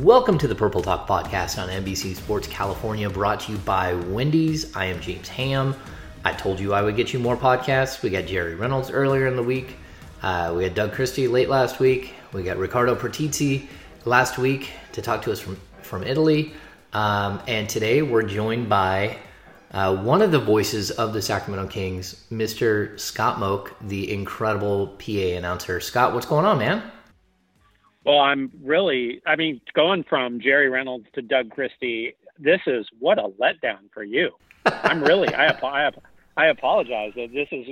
Welcome to the Purple Talk podcast on NBC Sports California, brought to you by Wendy's. I am James Ham. I told you I would get you more podcasts. We got Jerry Reynolds earlier in the week. Uh, we had Doug Christie late last week. We got Riccardo Pratesi last week to talk to us from, from Italy. Um, and today we're joined by uh, one of the voices of the Sacramento Kings, Mr. Scott Moak, the incredible PA announcer. Scott, what's going on, man? Well, I'm really, I mean, going from Jerry Reynolds to Doug Christie, this is what a letdown for you. I'm really, I, I, I apologize that this is,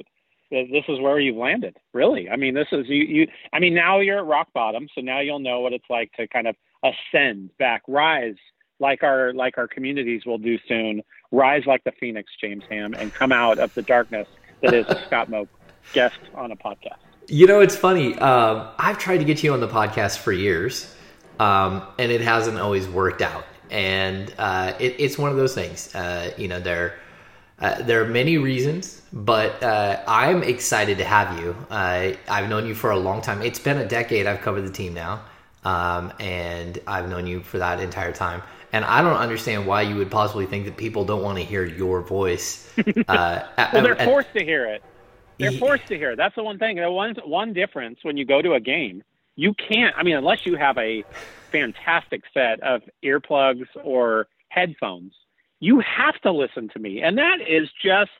that this is where you've landed. Really. I mean, this is you, you, I mean, now you're at rock bottom. So now you'll know what it's like to kind of ascend back, rise like our, like our communities will do soon, rise like the Phoenix, James Ham, and come out of the darkness that is Scott Moak guest on a podcast. You know, it's funny. Um, I've tried to get you on the podcast for years, um, and it hasn't always worked out. And uh, it, it's one of those things. Uh, you know, there uh, there are many reasons, but uh, I'm excited to have you. Uh, I've known you for a long time. It's been a decade. I've covered the team now, um, and I've known you for that entire time. And I don't understand why you would possibly think that people don't want to hear your voice. Uh, Well, they're at- forced to hear it. They're forced to hear. That's the one thing. The one one difference when you go to a game, you can't. I mean, unless you have a fantastic set of earplugs or headphones, you have to listen to me, and that is just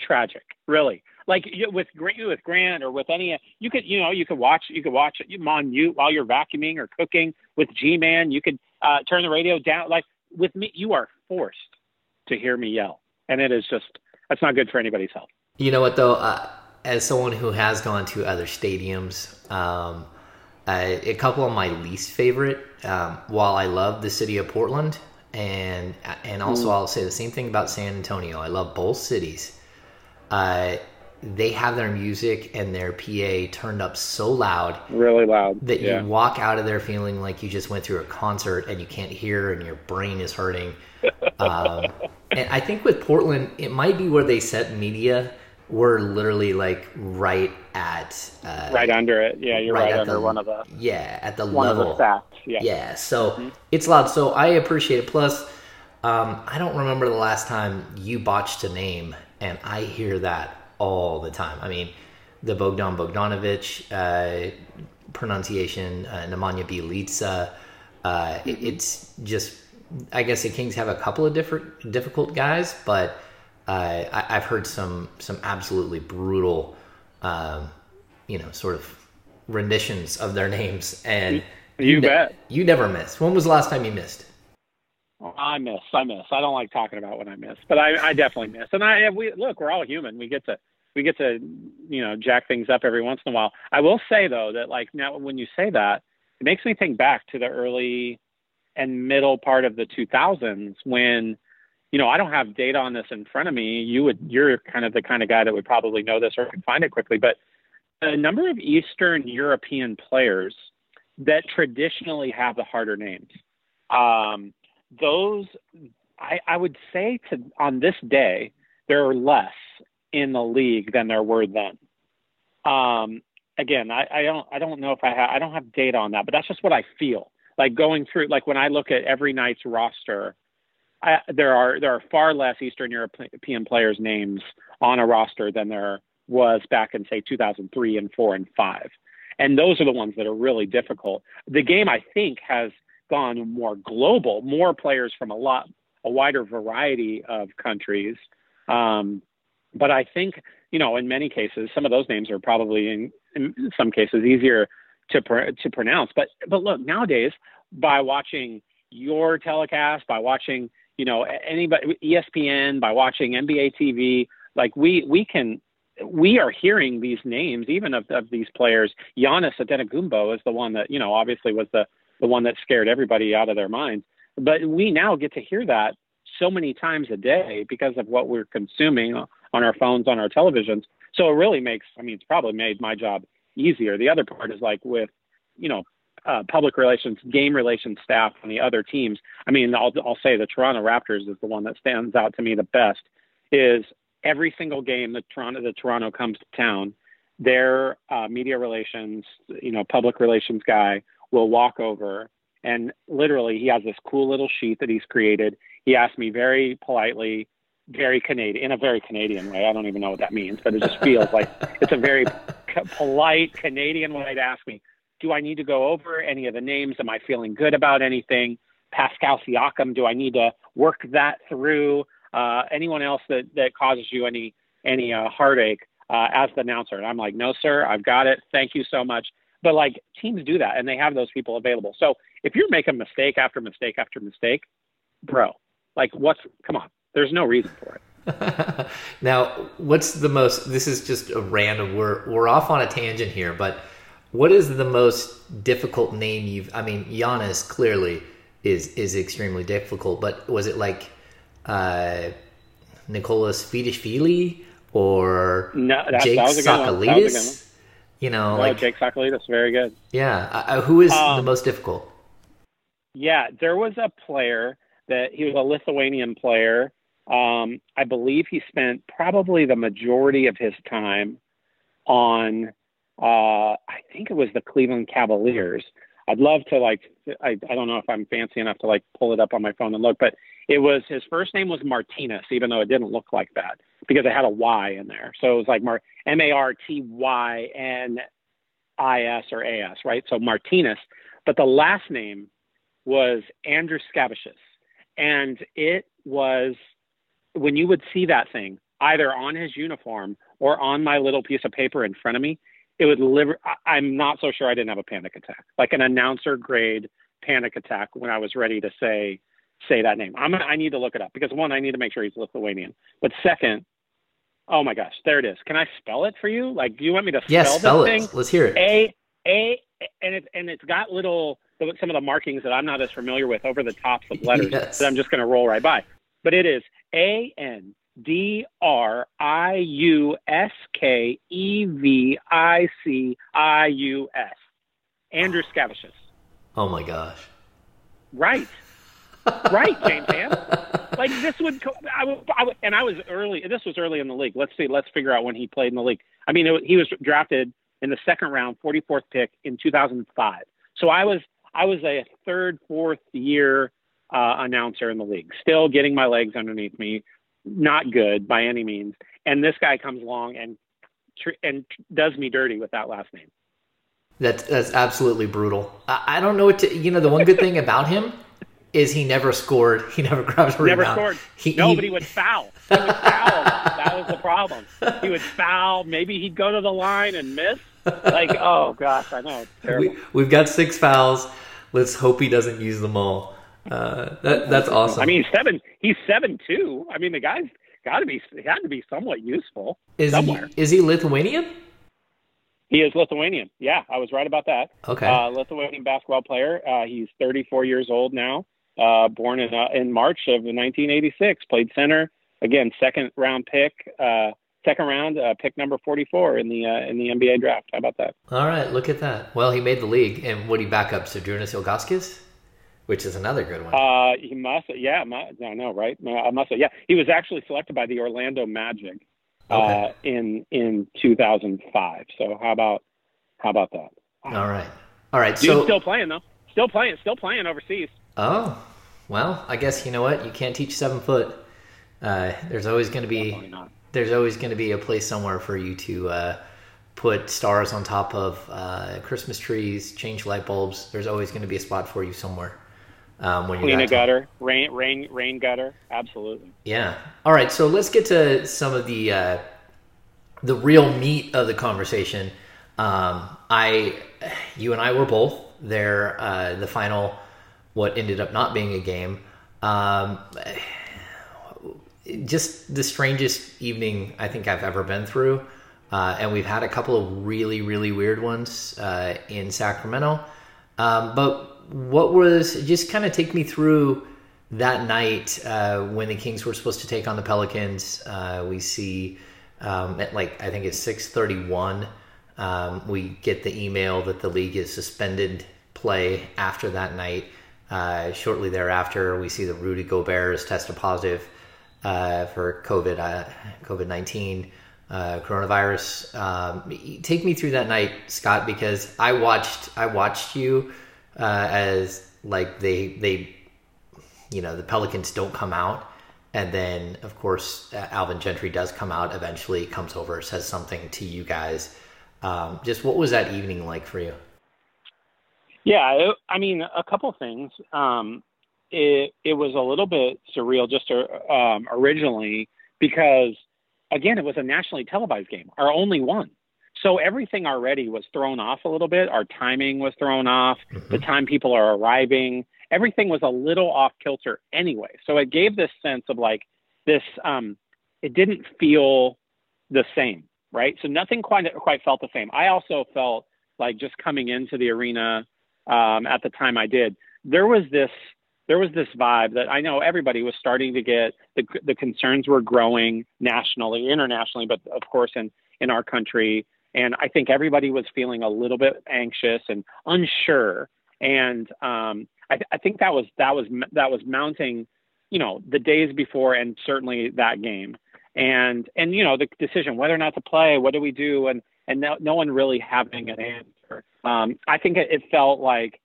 tragic, really. Like with Grant, with Grant or with any, you could you know you could watch you could watch it on mute while you're vacuuming or cooking. With G Man, you could uh, turn the radio down. Like with me, you are forced to hear me yell, and it is just that's not good for anybody's health. You know what though? Uh, as someone who has gone to other stadiums, um, uh, a couple of my least favorite. Um, while I love the city of Portland, and and also I'll say the same thing about San Antonio. I love both cities. Uh, they have their music and their PA turned up so loud Really loud. that yeah. you walk out of there feeling like you just went through a concert and you can't hear and your brain is hurting. Um, and I think with Portland, it might be where they set media. We're literally like right at uh, right under it. Yeah, you're right, at under the- one of the yeah at the one level. of the stats. Yeah. Yeah, so it's loud. So I appreciate it. Plus, um, I don't remember the last time you botched a name, and I hear that all the time. I mean, the Bogdan Bogdanovich uh, pronunciation, uh, Nemanja Bjelica. Uh, it, it's just, I guess the Kings have a couple of different difficult guys, but uh, I, I've heard some some absolutely brutal, um, you know, sort of renditions of their names, and You ne- bet. you never miss. When was the last time you missed? I miss. I miss. I don't like talking about when I miss, but I, I definitely miss. And I we look, we're all human. We get to we get to you know jack things up every once in a while. I will say though that like now when you say that, it makes me think back to the early and middle part of the 2000s when you know, I don't have data on this in front of me. You would, you're kind of the kind of guy that would probably know this or find it quickly. But a number of Eastern European players that traditionally have the harder names, um, those I, I would say to on this day there are less in the league than there were then. Um, again, I, I don't I don't know if I have I don't have data on that, but that's just what I feel like going through. Like when I look at every night's roster, I, there are there are far less Eastern European players' names on a roster than there was back in say 2003 and four and five, and those are the ones that are really difficult. The game I think has gone more global, more players from a lot a wider variety of countries. Um, but I think you know in many cases some of those names are probably in, in some cases easier to pr- to pronounce. But but look nowadays by watching your telecast, by watching you know anybody ESPN by watching NBA TV like we we can we are hearing these names even of, of these players. Giannis Antetokounmpo is the one that you know obviously was the the one that scared everybody out of their minds. But we now get to hear that so many times a day because of what we're consuming on our phones on our televisions. So it really makes I mean it's probably made my job easier. The other part is like with you know uh, public relations, game relations staff on the other teams. I mean, I'll, I'll say the Toronto Raptors is the one that stands out to me the best. Is every single game that Toronto the Toronto comes to town, their uh, media relations, you know, public relations guy will walk over and literally he has this cool little sheet that he's created. He asked me very politely, very Canadian, in a very Canadian way. I don't even know what that means, but it just feels like it's a very polite Canadian way to ask me, do I need to go over any of the names? Am I feeling good about anything? Pascal Siakam, do I need to work that through? Uh, anyone else that, that causes you any any uh, heartache uh, as the announcer? And I'm like, no, sir, I've got it. Thank you so much. But like teams do that, and they have those people available. So if you're making mistake after mistake after mistake, bro, like what's come on? There's no reason for it. now, what's the most? This is just a random. We're we're off on a tangent here, but what is the most difficult name you've? I mean, Giannis clearly is is extremely difficult, but was it like uh, Nicholas Tskitishvili or no, that, Jake that was a good one. That was a good one. You know, no, like Jake Tsakalidis, very good. Yeah, uh, who is Um, the most difficult? Yeah, there was a player that he was a Lithuanian player. Um, I believe he spent probably the majority of his time on uh, I think it was the Cleveland Cavaliers. I'd love to like I, I don't know if I'm fancy enough to like pull it up on my phone and look, but it was his first name was Martynas, even though it didn't look like that because it had a Y in there. So it was like Mar M A R T Y N I S or A S, right? So Martynas. But the last name was Andrew Scavicius. And it was when you would see that thing either on his uniform or on my little piece of paper in front of me, it would live. I'm not so sure I didn't have a panic attack, like an announcer grade panic attack when I was ready to say say that name. I'm I need to look it up because one, I need to make sure he's Lithuanian, but second, oh my gosh, there it is. Can I spell it for you? Like, do you want me to spell Yes, spell it. thing? Let's hear it. A A and it and it's got little some of the markings that I'm not as familiar with over the tops of letters Yes. that I'm just going to roll right by. But it is A N D R I U S K E V I C I U S. Andrew Scavicius. Oh my gosh. Right. right, James Ham. Like this would, co- I would, I would, and I was early. This was early in the league. Let's see. Let's figure out when he played in the league. I mean, it, he was drafted in the second round, 44th pick in 2005. So I was, I was a third, fourth year uh, announcer in the league, still getting my legs underneath me. Not good by any means. And this guy comes along and tr- and does me dirty with that last name. That's that's absolutely brutal. I, I don't know what to. You know, the one good thing about him is he never scored. He never grabbed a Never rebound. scored. He, no, he- would foul. He would foul. that was the problem. He would foul. Maybe he'd go to the line and miss. Like, oh gosh, I know we, we've got six fouls. Let's hope he doesn't use them all. Uh, that that's awesome. I mean, he's seven. He's seven two. I mean, the guy's got to be. Had to be somewhat useful is somewhere. he is he Lithuanian? He is Lithuanian. Yeah, I was right about that. Okay. Uh, Lithuanian basketball player. Uh, he's 34 years old now. uh, born in uh, in March of 1986. Played center again, second round pick, uh, second round uh, pick number 44 in the uh, in the NBA draft. How about that? All right, look at that. Well, he made the league, and would he back up Zydrunas Ilgauskas, which is another good one. Uh, he must, yeah, must, no, no, right? No, must, yeah. He was actually selected by the Orlando Magic uh, Okay. in in 2005. So how about how about that? All right, all right. Dude's So, still playing though. Still playing. Still playing overseas. oh, well, I guess you know what? You can't teach seven foot. Uh, there's always going to be there's always going to be a place somewhere for you to uh, put stars on top of uh, Christmas trees, change light bulbs. There's always going to be a spot for you somewhere. Um, when Clean a gutter, rain, rain, rain gutter. Absolutely. Yeah. All right. So let's get to some of the uh, the real meat of the conversation. Um, I, you and I were both there. Uh, the final, what ended up not being a game. Um, just the strangest evening I think I've ever been through. Uh, and we've had a couple of really, really weird ones uh, in Sacramento. Um, but what was just kind of take me through that night uh, when the Kings were supposed to take on the Pelicans? Uh, we see um, at like I think it's six thirty one. Um, we get the email that the league is suspended play after that night. Uh, shortly thereafter, we see that Rudy Gobert is tested positive uh, for COVID uh, COVID nineteen uh, coronavirus. Um, take me through that night, Scott, because I watched I watched you uh, as like they they you know the Pelicans don't come out, and then of course Alvin Gentry does come out eventually, comes over, says something to you guys. Um, just what was that evening like for you? Yeah, I mean, a couple things. Um, it it was a little bit surreal just uh, um, originally because again, it was a nationally televised game, our only one. So everything already was thrown off a little bit. Our timing was thrown off. The time people are arriving, everything was a little off kilter anyway. So it gave this sense of like this. Um, it didn't feel the same, right? So nothing quite quite felt the same. I also felt like just coming into the arena um, at the time I did, there was this there was this vibe that I know everybody was starting to get. The the concerns were growing nationally, internationally, but of course in in our country. And I think everybody was feeling a little bit anxious and unsure. And um, I, I think that was that was that was mounting, you know, the days before and certainly that game. And and you know the decision whether or not to play, what do we do, and and no, no one really having an answer. Um, I think it, it felt like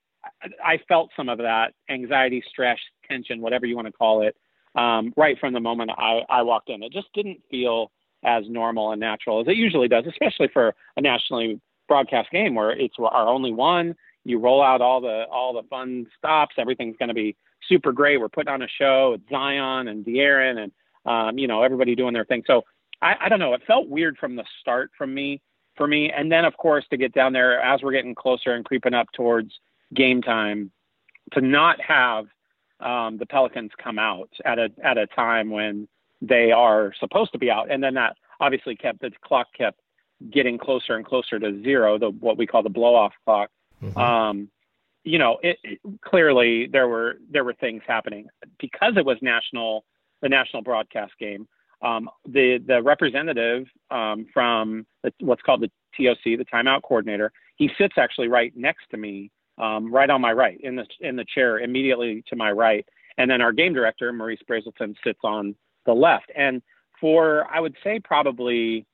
I felt some of that anxiety, stress, tension, whatever you want to call it, um, right from the moment I, I walked in. It just didn't feel as normal and natural as it usually does, especially for a nationally broadcast game where it's our only one. You roll out all the all the fun stops. Everything's going to be super great. We're putting on a show. It's Zion and De'Aaron and um, you know everybody doing their thing. So I, I don't know. It felt weird from the start from me for me, and then of course to get down there as we're getting closer and creeping up towards game time, to not have um, the Pelicans come out at a at a time when they are supposed to be out, and then that obviously kept the clock kept getting closer and closer to zero, the what we call the blow off clock. Mm-hmm. Um, you know, it, it, clearly there were there were things happening because it was national the national broadcast game. Um, the the representative um, from the, what's called the TOC, the timeout coordinator, he sits actually right next to me, um, right on my right in the in the chair immediately to my right, and then our game director Maurice Brazelton sits on the left. And for I would say probably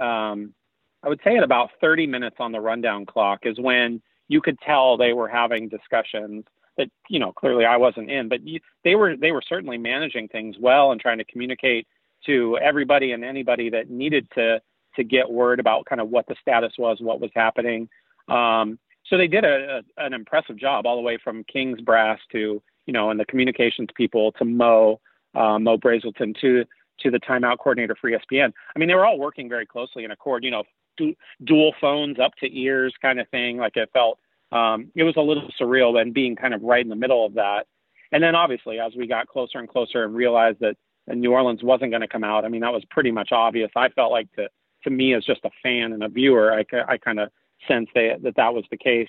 um, I would say at about 30 minutes on the rundown clock is when you could tell they were having discussions that you know clearly I wasn't in, but you, they were they were certainly managing things well and trying to communicate to everybody and anybody that needed to to get word about kind of what the status was, what was happening. Um, so they did a, a, an impressive job all the way from King's brass to you know and the communications people to Mo uh, Mo Brazelton to to the timeout coordinator for ESPN. I mean they were all working very closely in accord. You know du- dual phones up to ears kind of thing. Like it felt um, it was a little surreal and being kind of right in the middle of that. And then obviously as we got closer and closer and realized that New Orleans wasn't going to come out, I mean that was pretty much obvious. I felt like to to me as just a fan and a viewer, I, I kind of sensed that, that that was the case.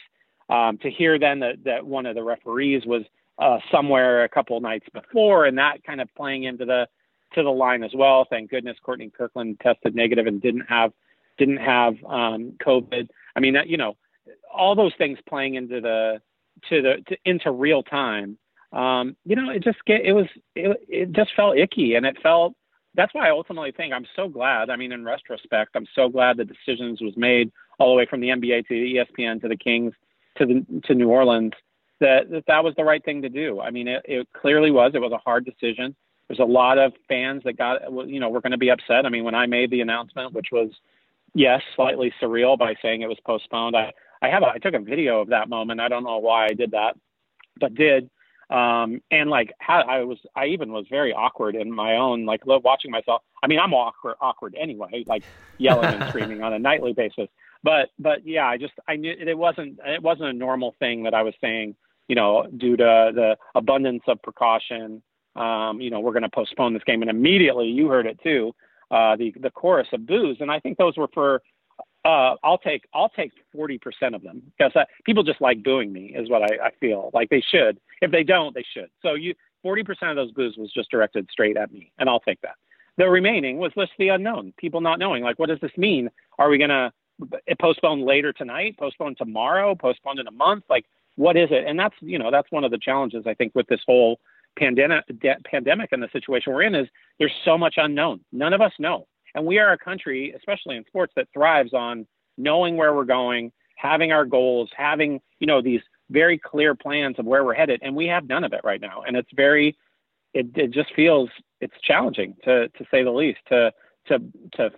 Um, to hear then that, that one of the referees was uh, somewhere a couple nights before, and that kind of playing into the to the line as well. Thank goodness Courtney Kirkland tested negative and didn't have didn't have um, COVID. I mean, that, you know, all those things playing into the to the to, into real time. Um, you know, it just get it was it, it just felt icky, and it felt. That's why I ultimately think I'm so glad. I mean, in retrospect, I'm so glad the decisions was made all the way from the NBA to the ESPN to the Kings to the to New Orleans that that, that was the right thing to do. I mean, it, it clearly was. It was a hard decision. There's a lot of fans that got, you know, we're going to be upset. I mean, when I made the announcement, which was, yes, slightly surreal by saying it was postponed. I, I have, a, I took a video of that moment. I don't know why I did that, but did. Um, and like, how I was, I even was very awkward in my own, like watching myself. I mean, I'm awkward, awkward anyway, like yelling and screaming on a nightly basis. But, but yeah, I just, I knew it wasn't, it wasn't a normal thing that I was saying, you know, due to the abundance of precaution um, you know, we're going to postpone this game. And immediately, you heard it too, uh, the the chorus of boos, and I think those were for. Uh, I'll take I'll take forty percent of them because uh, people just like booing me is what I, I feel like they should. If they don't, they should. So you forty percent of those boos was just directed straight at me, and I'll take that. The remaining was just the unknown, people not knowing. Like, what does this mean? Are we gonna postpone later tonight? Postpone tomorrow? Postpone in a month? Like, what is it? And that's you know that's one of the challenges I think with this whole pandemic de- pandemic and the situation we're in is there's so much unknown. None of us know. And we are a country, especially in sports, that thrives on knowing where we're going, having our goals, having, you know, these very clear plans of where we're headed. And we have none of it right now. And it's very it, it just feels it's challenging to to say the least to to to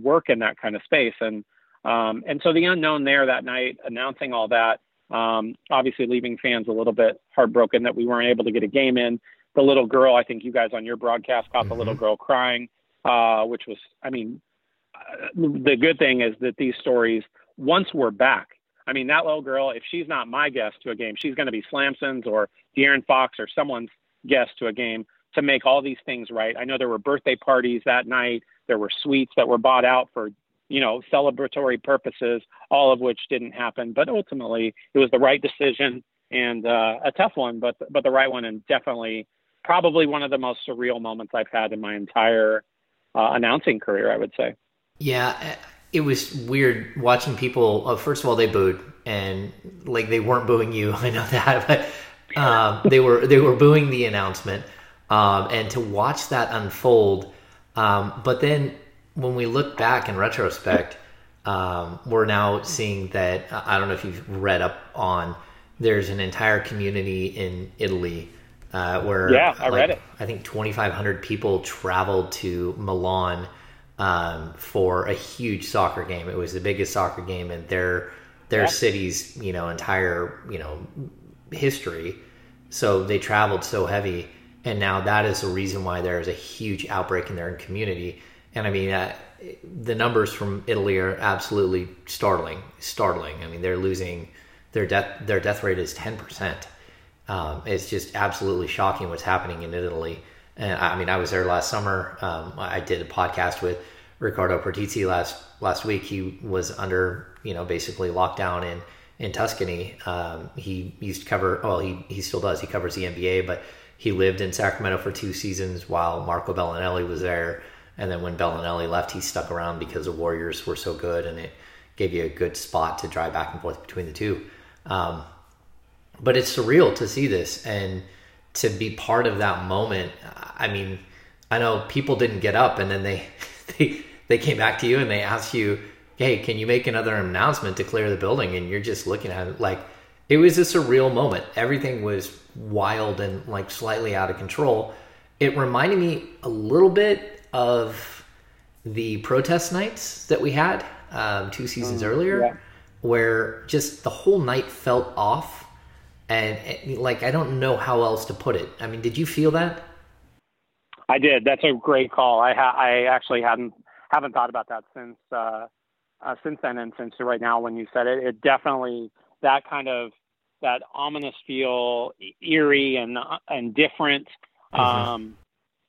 work in that kind of space. And um, and so the unknown there that night, announcing all that, um, obviously, leaving fans a little bit heartbroken that we weren't able to get a game in. The little girl, I think you guys on your broadcast caught mm-hmm. the little mm-hmm. girl crying, uh, which was, I mean, uh, the good thing is that these stories, once we're back, I mean, that little girl, if she's not my guest to a game, she's going to be Slamson's or De'Aaron Fox or someone's guest to a game to make all these things right. I know there were birthday parties that night. There were suites that were bought out for you know, celebratory purposes, all of which didn't happen. But ultimately, it was the right decision and uh, a tough one, but but the right one, and definitely probably one of the most surreal moments I've had in my entire uh, announcing career. I would say. Yeah, eh, it was weird watching people. Uh, first of all, they booed, and like they weren't booing you. I know that, but um, they were they were booing the announcement, um, and to watch that unfold. Um, but then when we look back in retrospect, um, we're now seeing that I don't know if you've read up on. There's an entire community in Italy uh, where yeah, I like, read it. I think 2,500 people traveled to Milan um, for a huge soccer game. It was the biggest soccer game in their their yeah. city's you know entire you know history. So they traveled so heavy, and now that is the reason why there is a huge outbreak in their community and I mean, uh, the numbers from Italy are absolutely startling. Startling. I mean, they're losing their death. Their death rate is ten percent. Um, it's just absolutely shocking what's happening in Italy. And I mean, I was there last summer. Um, I did a podcast with Riccardo Pratesi last last week. He was under, you know, basically lockdown in in Tuscany. Um, he used to cover. Well, he he still does. He covers the NBA, but he lived in Sacramento for two seasons while Marco Belinelli was there. And then when Belinelli left, he stuck around because the Warriors were so good, and it gave you a good spot to drive back and forth between the two. Um, but it's surreal to see this and to be part of that moment. I mean, I know people didn't get up, and then they they they came back to you and they asked you, "Hey, can you make another announcement to clear the building?" And you're just looking at it like it was a surreal moment. Everything was wild and like slightly out of control. It reminded me a little bit of the protest nights that we had um, two seasons um, earlier, yeah. where just the whole night felt off, and, and like I don't know how else to put it. I mean, did you feel that? I did. That's a great call. I ha- I actually hadn't haven't thought about that since uh, uh, since then and since right now when you said it. It definitely that kind of that ominous feel, eerie and uh, and different. Mm-hmm. Um,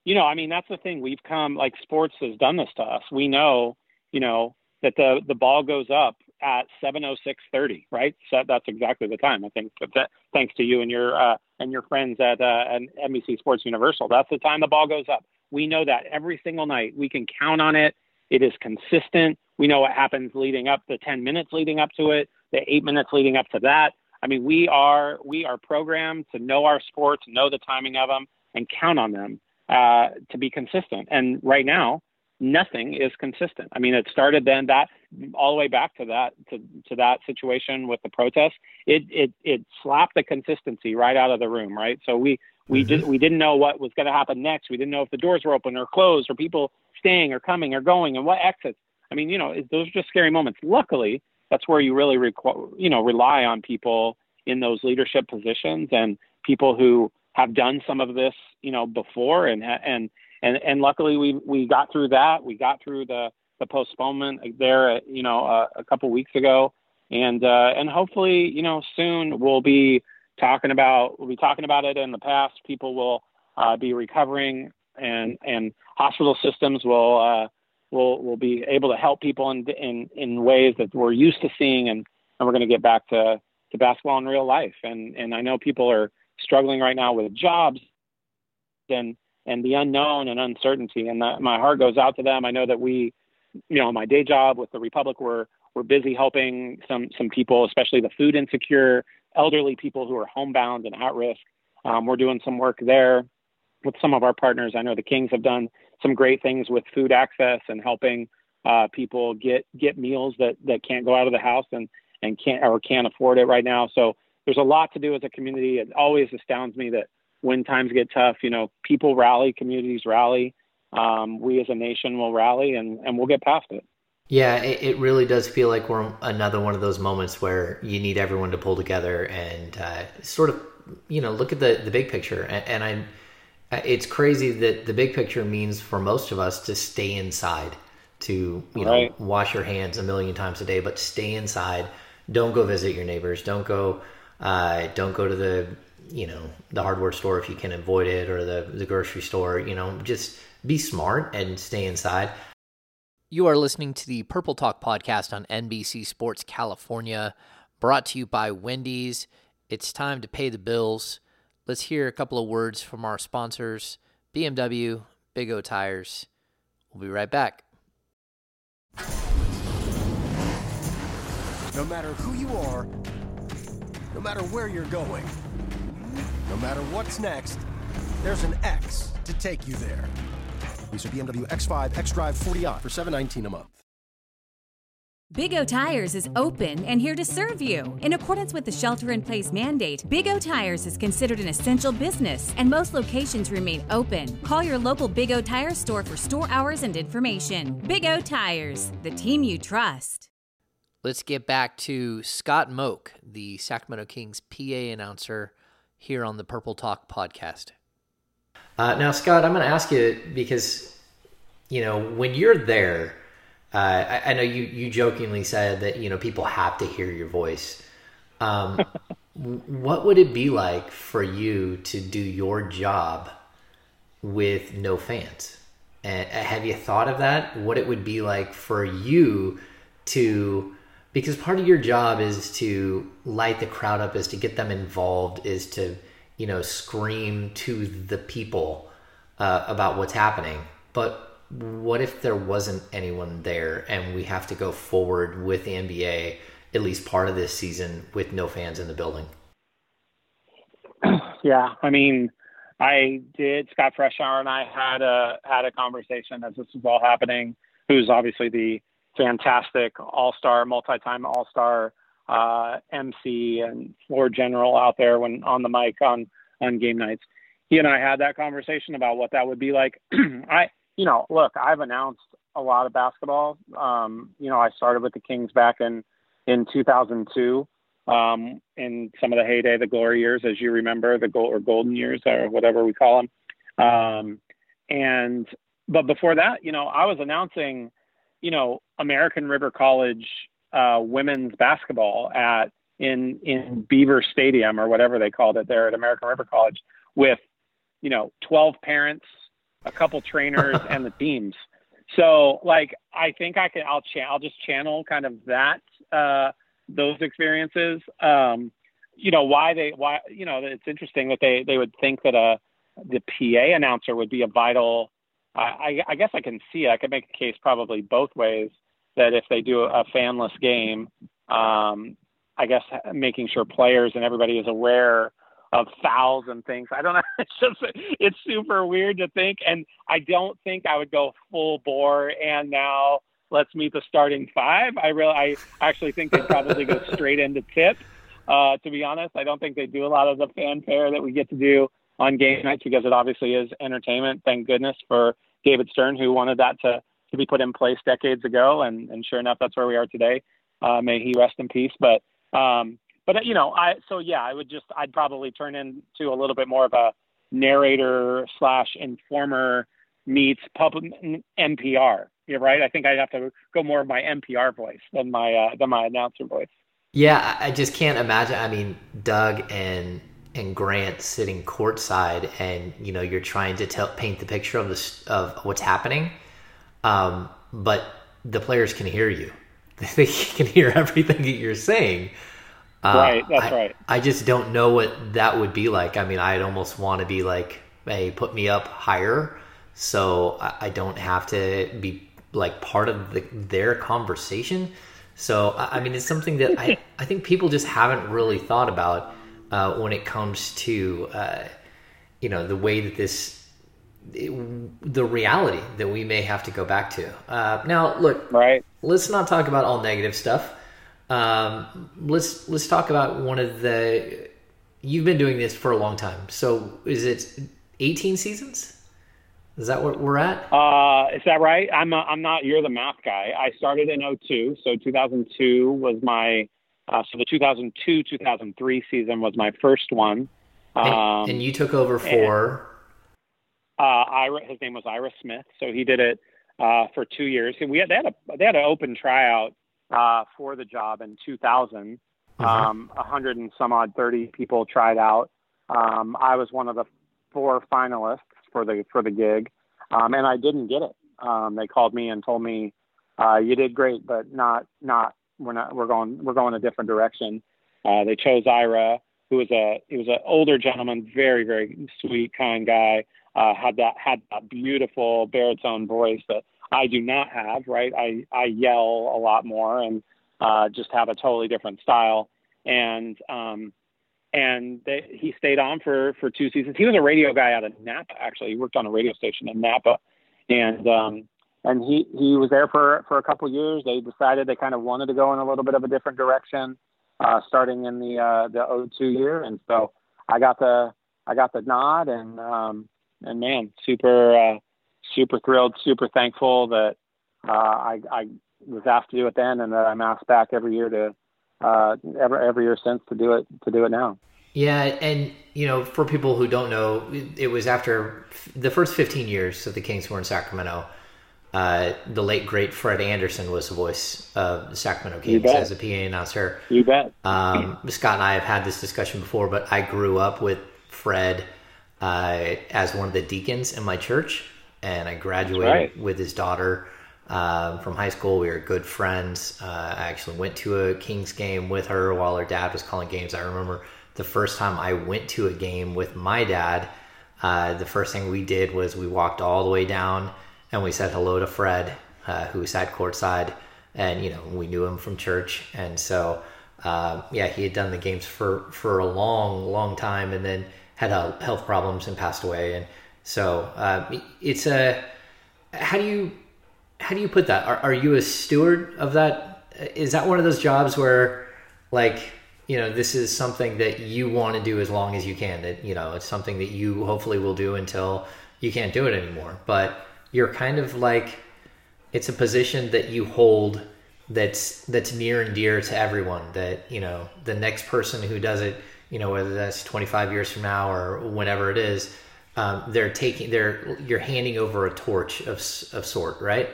you know, I mean, that's the thing. We've come like sports has done this to us. We know, you know, that the the ball goes up at 7:06:30, right? So that's exactly the time. I think that, thanks to you and your uh, and your friends at uh, NBC Sports Universal, that's the time the ball goes up. We know that every single night. We can count on it. It is consistent. We know what happens leading up the 10 minutes leading up to it, the eight minutes leading up to that. I mean, we are we are programmed to know our sports, know the timing of them, and count on them uh, to be consistent. And right now, nothing is consistent. I mean, it started then that all the way back to that to, to that situation with the protest. It it it slapped the consistency right out of the room, right? So we we mm-hmm. did we didn't know what was going to happen next. We didn't know if the doors were open or closed, or people staying or coming or going, and what exits. I mean, you know, those are just scary moments. Luckily, that's where you really requ- you know rely on people in those leadership positions and people who have done some of this, you know, before and and and and luckily we we got through that. We got through the the postponement there, you know, uh, a couple weeks ago, and uh, and hopefully, you know, soon we'll be talking about we'll be talking about it in the past. People will uh, be recovering, and and hospital systems will uh, will will be able to help people in in in ways that we're used to seeing, and and we're going to get back to to basketball in real life. And and I know people are struggling right now with jobs and and the unknown and uncertainty. And that, my heart goes out to them. I know that we, you know, my day job with the Republic, we're we're busy helping some some people, especially the food insecure, elderly people who are homebound and at risk. Um, we're doing some work there with some of our partners. I know the Kings have done some great things with food access and helping uh, people get get meals that that can't go out of the house and and can't or can't afford it right now. So there's a lot to do as a community. It always astounds me that when times get tough, you know, people rally, communities rally. Um, we as a nation will rally, and and we'll get past it. Yeah, it, it, really does feel like we're another one of those moments where you need everyone to pull together and uh, sort of, you know, look at the the big picture. And, and I, it's crazy that the big picture means for most of us to stay inside, to you right. know, wash your hands a million times a day, but stay inside. Don't go visit your neighbors. Don't go. Uh, don't go to the you know the hardware store if you can avoid it or the the grocery store you know just be smart and stay inside. You are listening to the purple talk podcast on nbc sports california brought to you by wendy's. It's time to pay the bills. Let's hear a couple of words from our sponsors bmw big o tires. We'll be right back. No matter who you are no matter where you're going no matter what's next, there's an X to take you there. Use your BMW X5 xDrive 40i for 719 a month. Big O Tires is open and here to serve you. In accordance with the shelter in place mandate, Big O Tires is considered an essential business and most locations remain open. Call your local Big O Tire store for store hours and information. Big O Tires, the team you trust. Let's get back to Scott Moak, the Sacramento Kings PA announcer here on the Purple Talk podcast. Uh, now, Scott, I'm going to ask you because, you know, when you're there, uh, I, I, know you, you jokingly said that, you know, people have to hear your voice. Um, what would it be like for you to do your job with no fans? And have you thought of that? What it would be like for you to because part of your job is to light the crowd up is to get them involved is to you know scream to the people uh, about what's happening. But what if there wasn't anyone there and we have to go forward with the nba at least part of this season with no fans in the building? Yeah i mean i did scott freshour and i had a had a conversation as this was all happening who's obviously the fantastic all star, multi time all star uh, MC and floor general out there when on the mic on on game nights. He and I had that conversation about what that would be like. I, you know, look, I've announced a lot of basketball. Um, you know, I started with the Kings back in in 2002 um, in some of the heyday, the glory years, as you remember, the gold or golden years or whatever we call them. Um, and but before that, you know, I was announcing you know, American River College uh, women's basketball at in in Beaver Stadium or whatever they called it there at American River College with, you know, 12 parents, a couple trainers, and the teams. So like I think I can I'll cha- I'll just channel kind of that uh, those experiences. Um, you know why they why you know it's interesting that they they would think that a the PA announcer would be a vital. I, I guess I can see it. I could make a case probably both ways that if they do a fanless game, um, I guess making sure players and everybody is aware of fouls and things. I don't know. It's just it's super weird to think, and I don't think I would go full bore. And now let's meet the starting five. I really, I actually think they'd probably go straight into tip. Uh, to be honest, I don't think they do a lot of the fanfare that we get to do on game nights because it obviously is entertainment. Thank goodness for David Stern, who wanted that to to be put in place decades ago, and and sure enough, that's where we are today. Uh, may he rest in peace. But um, but you know, I so yeah, I would just I'd probably turn into a little bit more of a narrator slash informer meets public NPR. You're right. I think I'd have to go more of my NPR voice than my uh, than my announcer voice. Yeah, I just can't imagine. I mean, Doug and and Grant sitting courtside, and you know, you're trying to tell paint the picture of this of what's happening, um, but the players can hear you. They can hear everything that you're saying. Uh, right, that's I, right. I just don't know what that would be like. I mean, I'd almost want to be like, hey, put me up higher so I, I don't have to be like part of the, their conversation. So, I, I mean, it's something that I, I think people just haven't really thought about uh, when it comes to, uh, you know, the way that this the reality that we may have to go back to. Uh, now, look, right. Let's not talk about all negative stuff. Um, let's let's talk about one of the. You've been doing this for a long time. So is it 18 seasons? Is that what we're at? Uh, is that right? I'm a, I'm not. You're the math guy. I started in 02, so 2002 was my. Uh, so the 2002 2003 season was my first one. Um, and, and, you took over for. And, uh, Ira, his name was Ira Smith. So he did it uh, for two years. And we had they had a they had an open tryout uh, for the job in 2000. Mm-hmm. Um, 100 and some odd 30 people tried out. Um, I was one of the four finalists for the for the gig, um, and I didn't get it. Um, they called me and told me, uh, "You did great, but not not we're not we're going we're going a different direction." Uh, they chose Ira, who was a he was an older gentleman, very very sweet, kind guy. Uh, had that had that beautiful baritone voice that I do not have. Right, I I yell a lot more and uh, just have a totally different style. And um, and they, he stayed on for for two seasons. He was a radio guy out of Napa. Actually, he worked on a radio station in Napa, and um, and he he was there for for a couple of years. They decided they kind of wanted to go in a little bit of a different direction, uh, starting in the uh, the 02 year, and so I got the I got the nod, and um, and man, super uh, super thrilled, super thankful that uh, I I was asked to do it then, and that I'm asked back every year to uh, every every year since to do it to do it now. Yeah, and you know, for people who don't know, it, was after the first 15 years that the Kings were in Sacramento. Uh, the late great Fred Anderson was the voice of the Sacramento Kings as a PA announcer. You bet. Um, Scott and I have had this discussion before, but I grew up with Fred uh, as one of the deacons in my church, and I graduated right. with his daughter um, from high school. We were good friends. Uh, I actually went to a Kings game with her while her dad was calling games. I remember the first time I went to a game with my dad. Uh, the first thing we did was we walked all the way down and we said hello to Fred, uh, who sat courtside, and you know we knew him from church, and so uh, yeah, he had done the games for for a long, long time, and then had health problems and passed away, and so uh, it's a how do you how do you put that? Are, are you a steward of that? Is that one of those jobs where, like, you know, this is something that you want to do as long as you can? That you know, it's something that you hopefully will do until you can't do it anymore. But you're kind of like, it's a position that you hold that's that's near and dear to everyone. That you know, the next person who does it, you know, whether that's 25 years from now or whenever it is. Um, they're taking they're you're handing over a torch of of sort right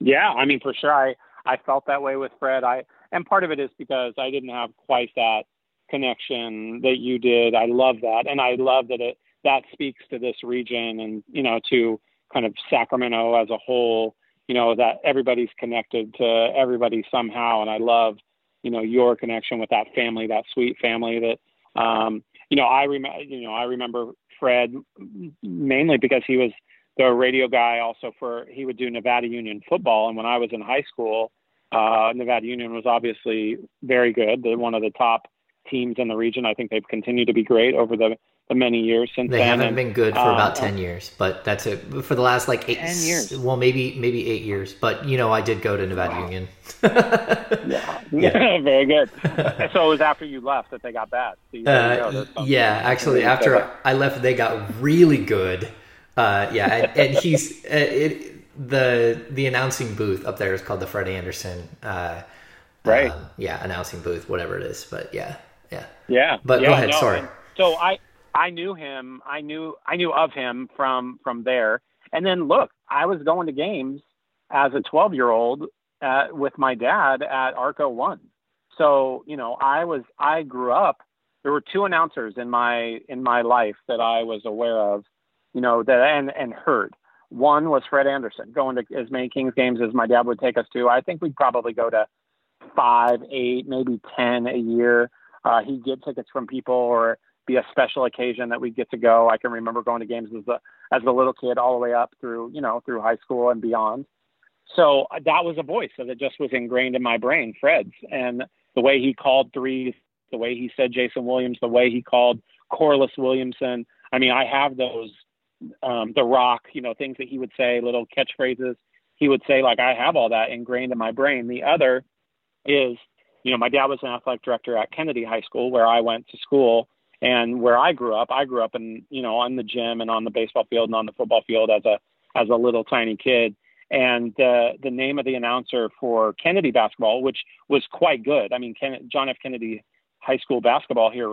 yeah, I mean, for sure, I I felt that way with Fred. I and part of it is because I didn't have quite that connection that you did. I love that, and I love that it that speaks to this region and you know to kind of Sacramento as a whole. you know that everybody's connected to everybody somehow, and I love you know your connection with that family, that sweet family that um, you know I remember. You know I remember Fred mainly because he was the radio guy also for he would do Nevada Union football, and when I was in high school, uh, Nevada Union was obviously very good. They're one of the top teams in the region. I think they've continued to be great over the, the many years since they then. haven't and, been good for uh, about 10 years but that's it for the last like eight 10 years. well maybe maybe eight years but you know i did go to nevada union Yeah, very good. so it was after you left that they got bad. So you- there you go. Uh, There's something. yeah, actually, Yeah, after okay. I left, they got really good. Uh, yeah, and, and he's uh, it. The the announcing booth up there is called the Fred Anderson. Uh, Right. um, yeah, announcing booth, whatever it is. But yeah, yeah. Yeah. But go ahead, no, sorry. and So I I knew him. I knew I knew of him from from there. And then look, I was going to games as a 12 year old uh, with my dad at Arco One. So you know, I was I grew up. There were two announcers in my in my life that I was aware of. You know that and and heard. One was Fred Anderson, going to as many Kings games as my dad would take us to. I think we'd probably go to five, eight, maybe ten a year. Uh, he'd get tickets from people, or be a special occasion that we'd get to go. I can remember going to games as a as a little kid, all the way up through you know through high school and beyond. So uh, that was a voice that just was ingrained in my brain, Fred's, and the way he called threes, the way he said Jason Williams, the way he called Corliss Williamson. I mean, I have those, um, the Rock, you know, things that he would say, little catchphrases. He would say, like, I have all that ingrained in my brain. The other is, you know, my dad was an athletic director at Kennedy High School, where I went to school, and where I grew up. I grew up in, you know, on the gym and on the baseball field and on the football field as a as a little tiny kid. And uh, the name of the announcer for Kennedy basketball, which was quite good. I mean, Ken, John F. Kennedy High School basketball here,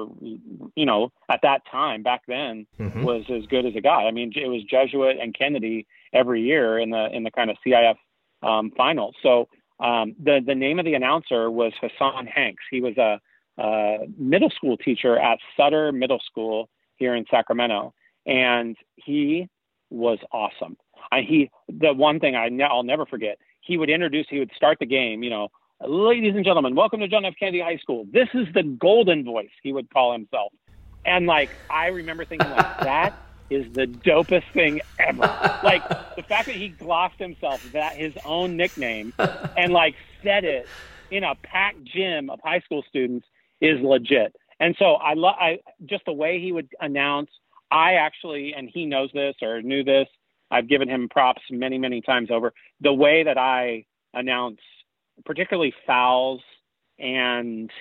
you know, at that time back then Mhm. was as good as it got. I mean, it was Jesuit and Kennedy every year in the in the kind of CIF um, finals. So um, the the name of the announcer was Hassan Hanks. He was a, a middle school teacher at Sutter Middle School here in Sacramento, and he was awesome. I, he the one thing I ne- I'll never forget. He would introduce. He would start the game. You know, ladies and gentlemen, welcome to John F. Kennedy High School. This is the golden voice. He would call himself, and like I remember thinking like that is the dopest thing ever. like the fact that he glossed himself that his own nickname and like said it in a packed gym of high school students is legit. And so I love I just the way he would announce. I actually, and he knows this or knew this. I've given him props many, many times over. The way that I announce, particularly fouls and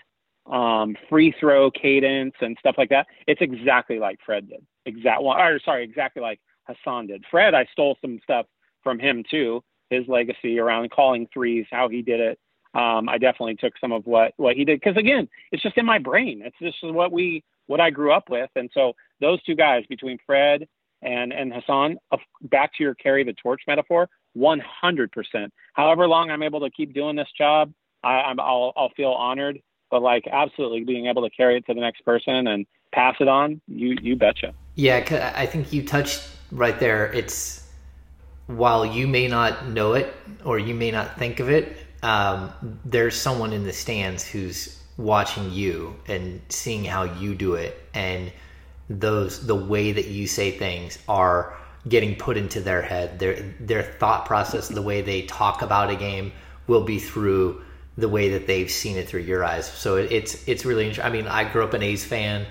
um, free throw cadence and stuff like that, it's exactly like Fred did. Exact, well, or sorry, exactly like Hassan did. Fred, I stole some stuff from him too. His legacy around calling threes, how he did it. Um, I definitely took some of what what he did because again, it's just in my brain. It's just what we what I grew up with, and so those two guys between Fred and and Hassan, of- back to your carry the torch metaphor, 100%. However long I'm able to keep doing this job, I, I'm I'll I'll feel honored. But like absolutely being able to carry it to the next person and pass it on, you you betcha. Yeah, I think you touched right there. It's while you may not know it or you may not think of it, um, there's someone in the stands who's watching you and seeing how you do it, and those the way that you say things are getting put into their head. Their their thought process, the way they talk about a game, will be through the way that they've seen it through your eyes. So it, it's it's really. I mean, I grew up an A's fan,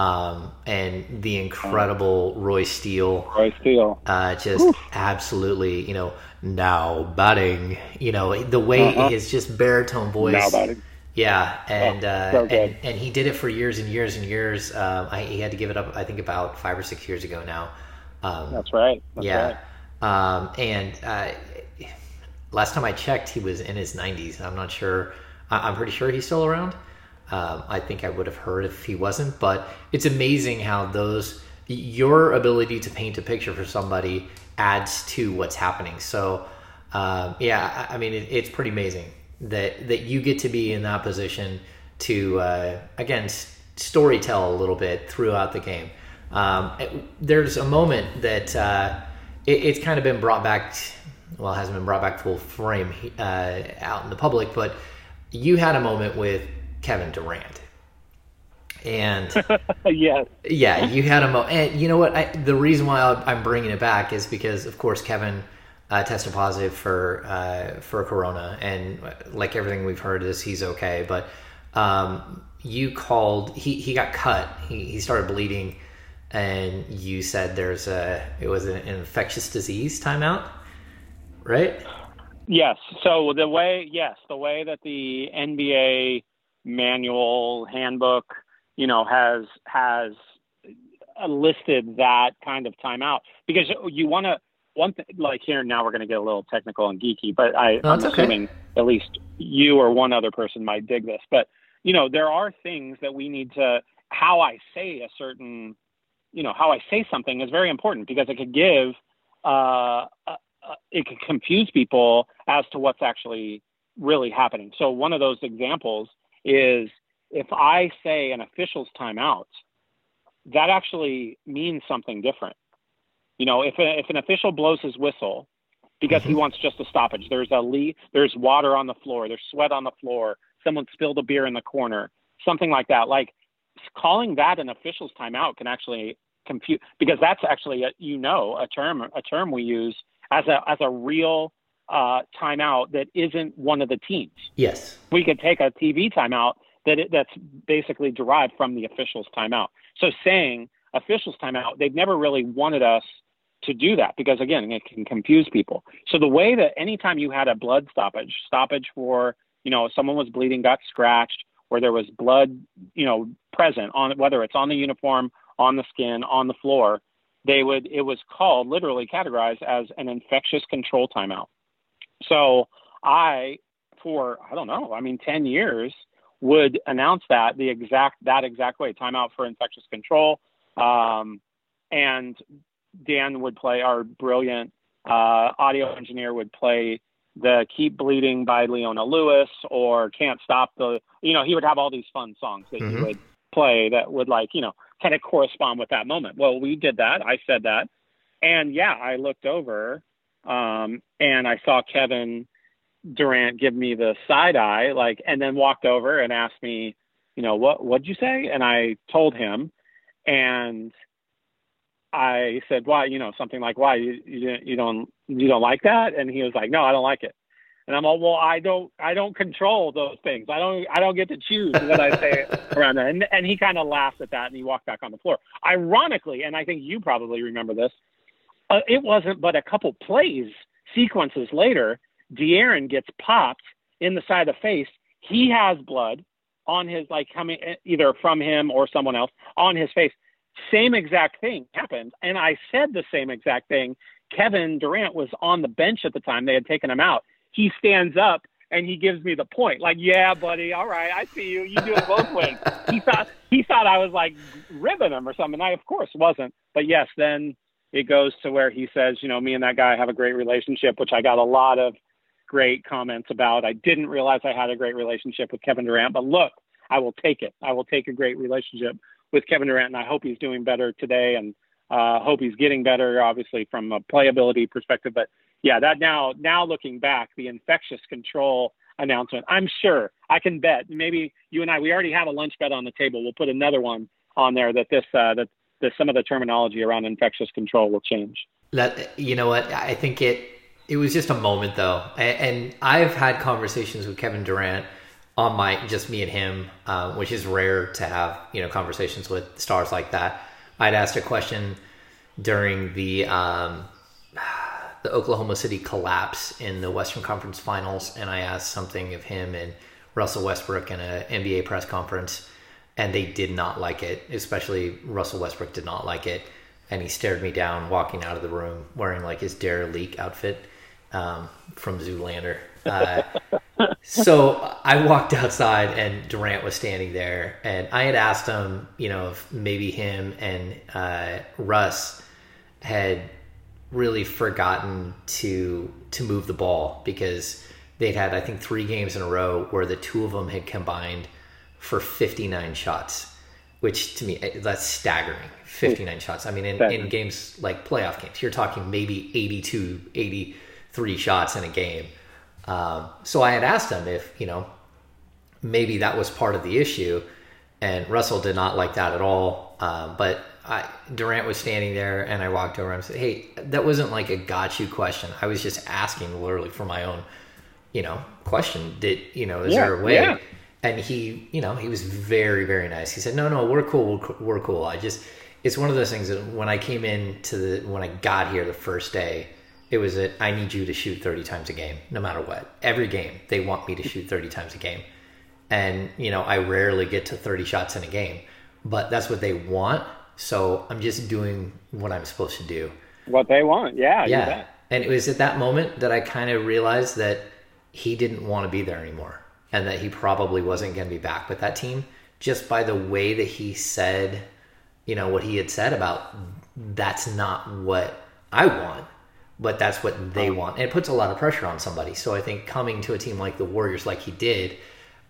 um, and the incredible Roy Steele Roy Steele. uh, just absolutely, you know, now batting, you know, the way Uh-huh. his just baritone voice. Now batting. Yeah, and Oh, uh, so and and he did it for years and years and years. Um, I, he had to give it up, I think, about five or six years ago now. Um, That's right. That's yeah, right. um, and uh, last time I checked, he was in his 90s. I'm not sure. I- I'm pretty sure he's still around. Um, I think I would have heard if he wasn't, but it's amazing how those your ability to paint a picture for somebody adds to what's happening. So, um, yeah, I mean, it, it's pretty amazing that that you get to be in that position to uh, again story tell a little bit throughout the game. Um, it- there's a moment that uh, it, it's kind of been brought back well, hasn't been brought back full frame uh, out in the public, but you had a moment with Kevin Durant. And yes. yeah, you had a mo. And you know what? I, the reason why I'm bringing it back is because, of course, Kevin uh, tested positive for uh, for corona, and like everything we've heard is he's okay. But um, you called. He he got cut. He he started bleeding, and you said there's a it was an infectious disease timeout, right? Yes. So the way yes the way that the NBA manual handbook you know has has listed that kind of timeout because you want to one thing like here now we're going to get a little technical and geeky, but I, No, I'm okay. assuming at least you or one other person might dig this. But you know, there are things that we need to how I say a certain, you know, how I say something is very important because it could give, uh, uh, uh, it could confuse people as to what's actually really happening. So one of those examples is if I say an official's timeout, that actually means something different. You know, if, a, if an official blows his whistle because he mm-hmm. wants just a stoppage, there's a leak, there's water on the floor, there's sweat on the floor, someone spilled a beer in the corner, something like that. Like calling that an official's timeout can actually confuse because that's actually a, you know a term a term we use as a as a real uh, timeout that isn't one of the teams Yes. we could take a TV timeout that it, that's basically derived from the officials timeout. So saying officials timeout, they've never really wanted us to do that because again, it can confuse people. So the way that anytime you had a blood stoppage, stoppage for, you know, someone was bleeding, got scratched, or there was blood, you know, present on whether it's on the uniform, on the skin, on the floor, they would it was called literally categorized as an infectious control timeout. So I for I don't know, I mean 10 years would announce that the exact that exact way timeout for infectious control um, and Dan would play our brilliant uh, audio engineer would play the Keep Bleeding by Leona Lewis or Can't Stop the you know he would have all these fun songs that he would play that would like you know kind of correspond with that moment. Well, we did that. I said that. And yeah, I looked over um, and I saw Kevin Durant give me the side eye, like, and then walked over and asked me, you know, what what'd you say? And I told him, and I said, why, you know, something like, why you you, you don't you don't like that? And he was like, no, I don't like it. And I'm all, well, I don't I don't control those things. I don't I don't get to choose what I say around that. And and he kind of laughed at that and he walked back on the floor. Ironically, and I think you probably remember this, uh, it wasn't but a couple plays sequences later, De'Aaron gets popped in the side of the face. He has blood on his like coming eh, either from him or someone else on his face. Same exact thing happened, and I said the same exact thing. Kevin Durant was on the bench at the time; they had taken him out. He stands up and he gives me the point, like, "Yeah, buddy, all right, I see you. You do it both ways." He thought he thought I was like ribbing him or something. I, of course, wasn't. But yes, then it goes to where he says, you know, me and that guy have a great relationship, which I got a lot of great comments about. I didn't realize I had a great relationship with Kevin Durant, but look, I will take it. I will take a great relationship with Kevin Durant, and I hope he's doing better today, and uh, hope he's getting better, obviously from a playability perspective. But yeah, that now now looking back, the infectious control announcement. I'm sure I can bet. Maybe you and I, we already have a lunch bet on the table. We'll put another one on there that this uh, that that some of the terminology around infectious control will change. That you know what I think it it was just a moment though, and, and I've had conversations with Kevin Durant on my just me and him, uh, which is rare to have you know conversations with stars like that. I'd asked a question during the um, the Oklahoma City collapse in the Western Conference Finals, and I asked something of him and Russell Westbrook in an NBA press conference, and they did not like it. Especially Russell Westbrook did not like it, and he stared me down walking out of the room wearing like his Derelicte outfit um, from Zoolander. Uh, so I walked outside and Durant was standing there, and I had asked him, you know, if maybe him and uh, Russ had really forgotten to to move the ball because they'd had I think three games in a row where the two of them had combined for 59 shots, which to me eh, that's staggering. 59 shots. I mean, in, in games like playoff games, you're talking maybe 82, 83 shots in a game. Um, so I had asked him if you know maybe that was part of the issue, and Russell did not like that at all. Uh, but I, Durant was standing there, and I walked over and said, "Hey, that wasn't like a got you question. I was just asking literally for my own, you know, question. Did you know? Is Yeah, there a way?" yeah. And he, you know, he was very, very nice. He said, "No, no, we're cool. We're, we're cool. I just, it's one of those things that when I came in to the, when I got here the first day, it was that I need you to shoot 30 times a game, no matter what. Every game, they want me to shoot 30 times a game. And, you know, I rarely get to 30 shots in a game, but that's what they want. So I'm just doing what I'm supposed to do. What they want, yeah, Yeah. And it was at that moment that I kind of realized that he didn't want to be there anymore and that he probably wasn't going to be back with that team just by the way that he said, you know, what he had said about that's not what I want, but that's what they want. And it puts a lot of pressure on somebody. So I think coming to a team like the Warriors, like he did,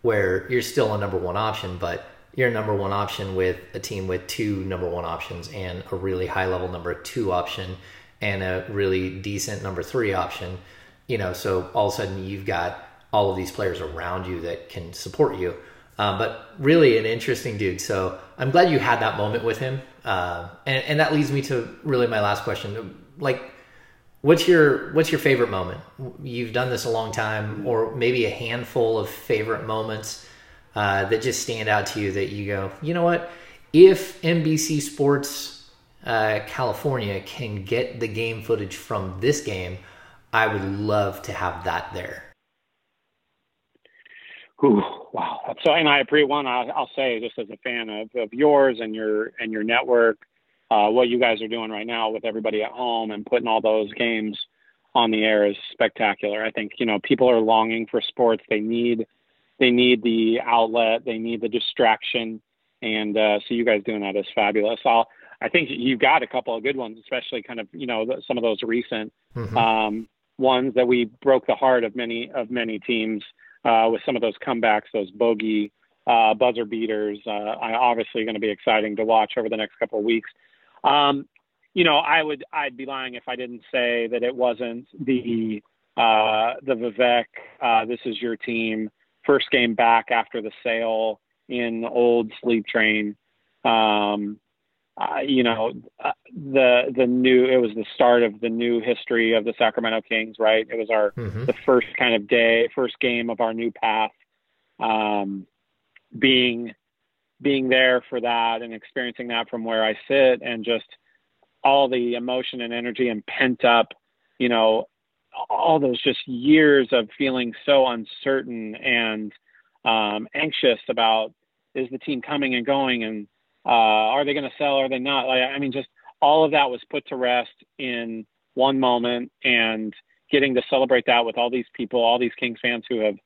where you're still a number one option, but you're a number one option with a team with two number one options and a really high level number two option and a really decent number three option. You know, so all of a sudden you've got all of these players around you that can support you. Um, but really an interesting dude. So I'm glad you had that moment with him. Uh, and, and that leads me to really my last question. Like, What's your What's your favorite moment? You've done this a long time, or maybe a handful of favorite moments uh, that just stand out to you that you go, you know what? If NBC Sports uh, California can get the game footage from this game, I would love to have that there. Ooh, wow. So, and I appreciate one. I'll, I'll say, just as a fan of, of yours and your and your network, uh, what you guys are doing right now with everybody at home and putting all those games on the air is spectacular. I think you know people are longing for sports. They need they need the outlet. They need the distraction, and uh, so you guys doing that is fabulous. I'll, I think you've got a couple of good ones, especially kind of you know the, some of those recent um, ones that we broke the heart of many of many teams uh, with some of those comebacks, those bogey uh, buzzer beaters. Uh, obviously going to be exciting to watch over the next couple of weeks. Um, you know, I would I'd be lying if I didn't say that it wasn't the uh, the Vivek. Uh, this is your team. First game back after the sale in old sleep train. Um, uh, you know, uh, the the new it was the start of the new history of the Sacramento Kings, right? It was our Mhm. the first kind of day, first game of our new path. Um, being being there for that and experiencing that from where I sit, and just all the emotion and energy and pent up, you know, all those just years of feeling so uncertain and um, anxious about is the team coming and going and uh, are they going to sell? Are they not? Like, I mean, just all of that was put to rest in one moment, and getting to celebrate that with all these people, all these Kings fans who have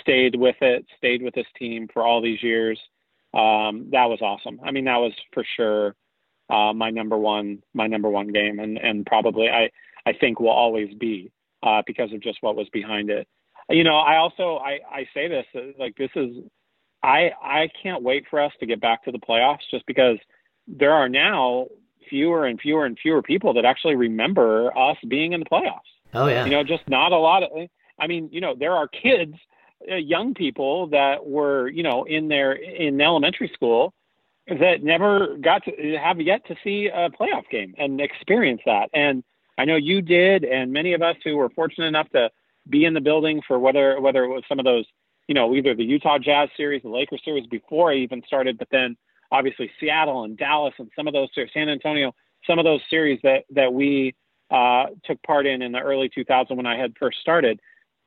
stayed with it, stayed with this team for all these years. Um, that was awesome. I mean, that was for sure uh, my number one, my number one game, and and probably I I think will always be uh, because of just what was behind it. You know, I also I I say this like this is I I can't wait for us to get back to the playoffs just because there are now fewer and fewer and fewer people that actually remember us being in the playoffs. Oh yeah, You know, just not a lot of. I mean, you know, there are kids, uh, young people that were, you know, in their in elementary school that never got to have yet to see a playoff game and experience that. And I know you did, and many of us who were fortunate enough to be in the building for whether whether it was some of those, you know, either the Utah Jazz series, the Lakers series before I even started, but then obviously Seattle and Dallas and some of those series, San Antonio, some of those series that that we uh, took part in in the early 2000s when I had first started.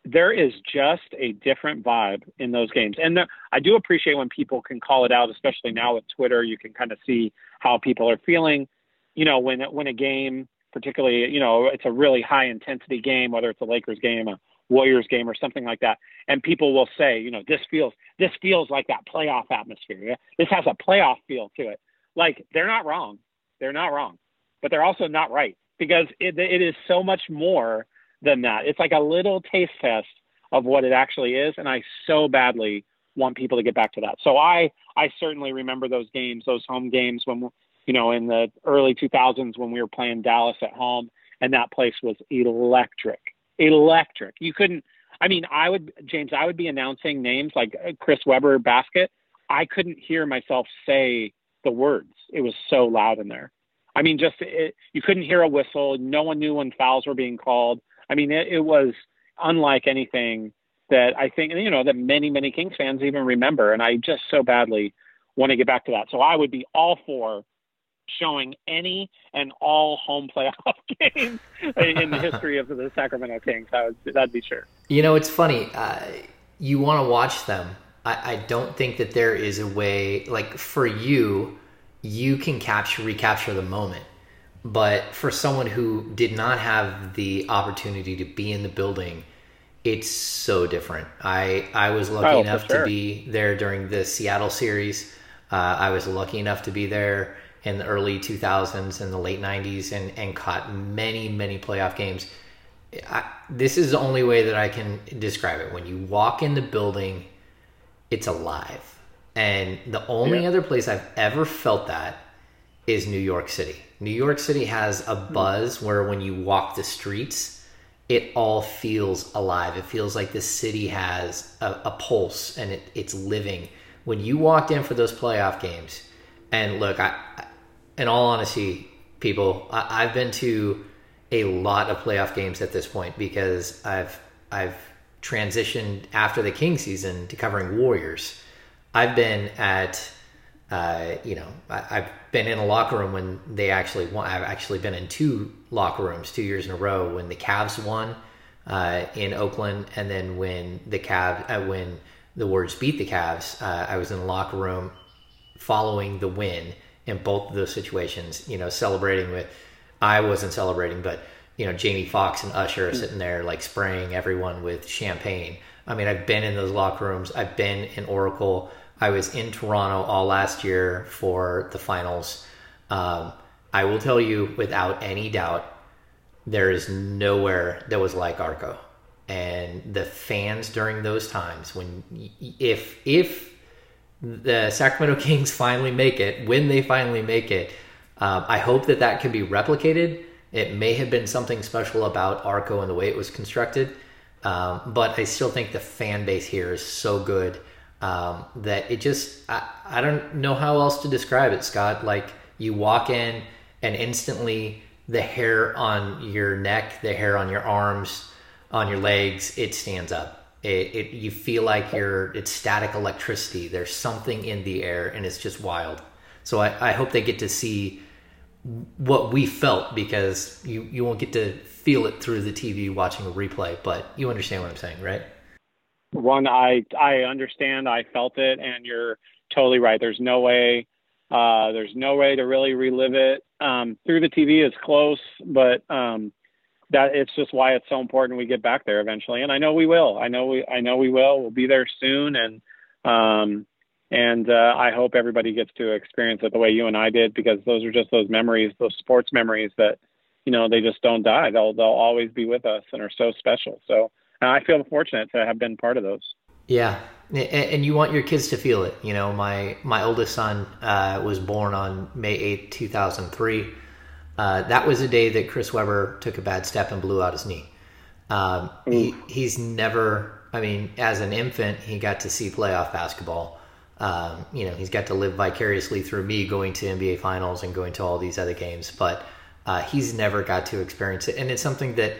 There is just a different vibe in those games, and I do appreciate when people can call it out, especially now with Twitter. You can kind of see how people are feeling. You know, when when a game, particularly, you know, it's a really high intensity game, whether it's a Lakers game, a Warriors game, or something like that, and people will say, you know, this feels this feels like that playoff atmosphere. Yeah? This has a playoff feel to it. Like they're not wrong, they're not wrong, but they're also not right because it, it is so much more than that. It's like a little taste test of what it actually is, and I so badly want people to get back to that. So I I certainly remember those games, those home games when you know in the early 2000s when we were playing Dallas at home, and that place was electric, electric. You couldn't. I mean, I would James. I would be announcing names like uh, Chris Webber basket. I couldn't hear myself say the words. It was so loud in there. I mean, just it, you couldn't hear a whistle. No one knew when fouls were being called. I mean, it, it was unlike anything that I think you know that many many Kings fans even remember. And I just so badly want to get back to that. So I would be all for showing any and all home playoff games in the history of the Sacramento Kings. That would that'd be sure. You know, it's funny. Uh, you want to watch them. I, I don't think that there is a way like for you, you can capture recapture the moment. But for someone who did not have the opportunity to be in the building, it's so different. I I was lucky Oh, enough sure. to be there during the Seattle series. Uh, I was lucky enough to be there in the early 2000s and the late 90s and, and caught many, many playoff games. I, this is the only way that I can describe it. When you walk in the building, it's alive. And the only Yeah. other place I've ever felt that is New York City. New York City has a hmm. buzz where when you walk the streets, it all feels alive. It feels like the city has a, a pulse and it, it's living. When you walked in for those playoff games, and look, I, I- in all honesty, people, I, I've been to a lot of playoff games at this point because I've I've transitioned after the King season to covering Warriors. I've been at uh, you know, I, I've been in a locker room when they actually won. I've actually been in two locker rooms two years in a row when the Cavs won uh, in Oakland, and then when the Cavs, uh, when the Warriors beat the Cavs, uh, I was in the locker room following the win in both of those situations. You know, celebrating with, I wasn't celebrating, but you know, Jamie Foxx and Usher are sitting there like spraying everyone with champagne. I mean, I've been in those locker rooms. I've been in Oracle. I was in Toronto all last year for the finals. Um, I will tell you without any doubt, there is nowhere that was like Arco. And the fans during those times, when if if the Sacramento Kings finally make it, when they finally make it, um, I hope that that can be replicated. It may have been something special about Arco and the way it was constructed, um, but I still think the fan base here is so good um, that it just I, I don't know how else to describe it, Scott. Like you walk in and instantly the hair on your neck, the hair on your arms, on your legs, it stands up. It, it you feel like you're it's static electricity. There's something in the air, and it's just wild. So I, I hope they get to see what we felt because you you won't get to feel it through the TV watching a replay, but you understand what I'm saying, right? One, I I understand. I felt it, and you're totally right. There's no way. Uh, there's no way to really relive it um, through the TV. is close, but um, that it's just why it's so important we get back there eventually. And I know we will. I know we. I know we will. We'll be there soon, and um, and uh, I hope everybody gets to experience it the way you and I did, because those are just those memories, those sports memories that you know they just don't die. They'll they'll always be with us and are so special. So I feel fortunate to have been part of those. Yeah, and you want your kids to feel it. You know, my my oldest son uh, was born on May eighth, two thousand three. Uh, that was a day that Chris Webber took a bad step and blew out his knee. Um, he, he's never. I mean, as an infant, he got to see playoff basketball. Um, you know, he's got to live vicariously through me going to NBA finals and going to all these other games, but uh, he's never got to experience it. And it's something that,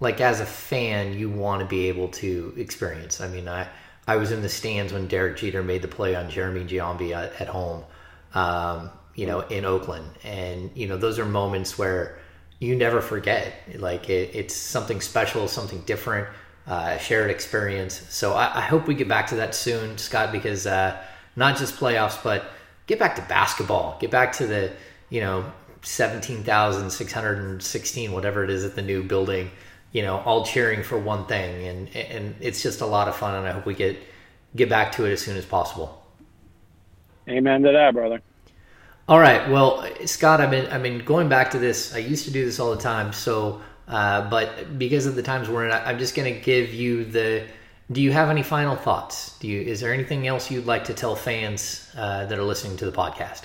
like, as a fan, you want to be able to experience. I mean, I, I was in the stands when Derek Jeter made the play on Jeremy Giambi at, at home, um, you know, in Oakland. And, you know, those are moments where you never forget. Like, it, it's something special, something different uh, shared experience. So I, I hope we get back to that soon, Scott, because uh, not just playoffs, but get back to basketball. Get back to the, you know, 17,616, whatever it is at the new building, you know, all cheering for one thing. And, and it's just a lot of fun. And I hope we get, get back to it as soon as possible. Amen to that, brother. All right. Well, Scott, I've been I've been going back to this. I used to do this all the time. So, uh, but because of the times we're in, I- I'm just going to give you the. Do you have any final thoughts? Do you? Is there anything else you'd like to tell fans uh, that are listening to the podcast?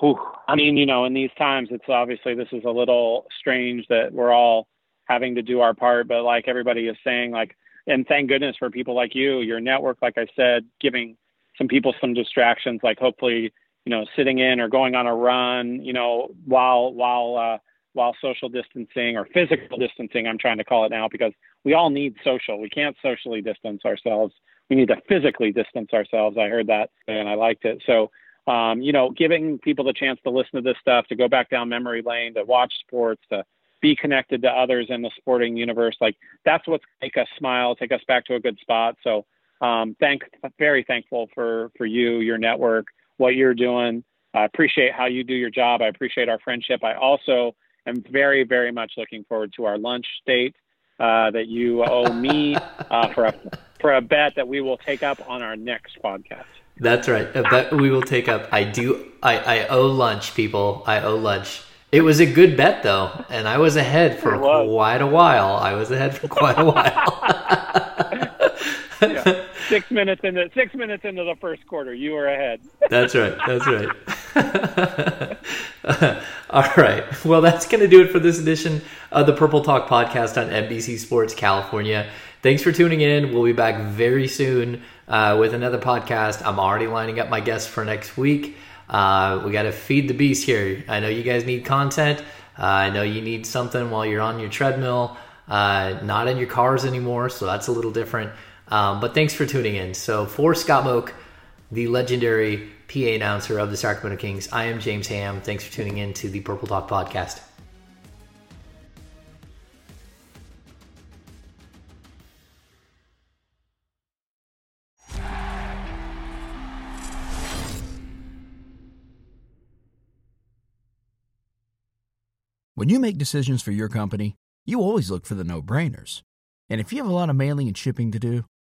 Whew. I mean, you know, in these times, it's obviously this is a little strange that we're all having to do our part. But like everybody is saying, like, and thank goodness for people like you, your network, like I said, giving some people some distractions, like hopefully, you know, sitting in or going on a run, you know, while while uh, while social distancing or physical distancing, I'm trying to call it now because we all need social. We can't socially distance ourselves. We need to physically distance ourselves. I heard that and I liked it. So, um, you know, giving people the chance to listen to this stuff, to go back down memory lane, to watch sports, to be connected to others in the sporting universe, like that's what's make us smile, take us back to a good spot. So, um, thank, very thankful for for you, your network, what you're doing. I appreciate how you do your job. I appreciate our friendship. I also am very, very much looking forward to our lunch date uh, that you owe me uh, for a for a bet that we will take up on our next podcast. That's right. A bet we will take up. I do. I, I owe lunch, people. I owe lunch. It was a good bet though, and I was ahead for quite a while. I was ahead for quite a while. yeah. Six minutes into six minutes into the first quarter, you were ahead. That's right. That's right. All right. Well, that's going to do it for this edition of the Purple Talk podcast on NBC Sports California. Thanks for tuning in. We'll be back very soon uh, with another podcast. I'm already lining up my guests for next week. Uh, we got to feed the beast here. I know you guys need content. Uh, I know you need something while you're on your treadmill, uh, not in your cars anymore, so that's a little different. Um, but thanks for tuning in. So for Scott Moak, the legendary PA announcer of the Sacramento Kings, I am James Ham. Thanks for tuning in to the Purple Talk podcast. When you make decisions for your company, you always look for the no-brainers. And if you have a lot of mailing and shipping to do,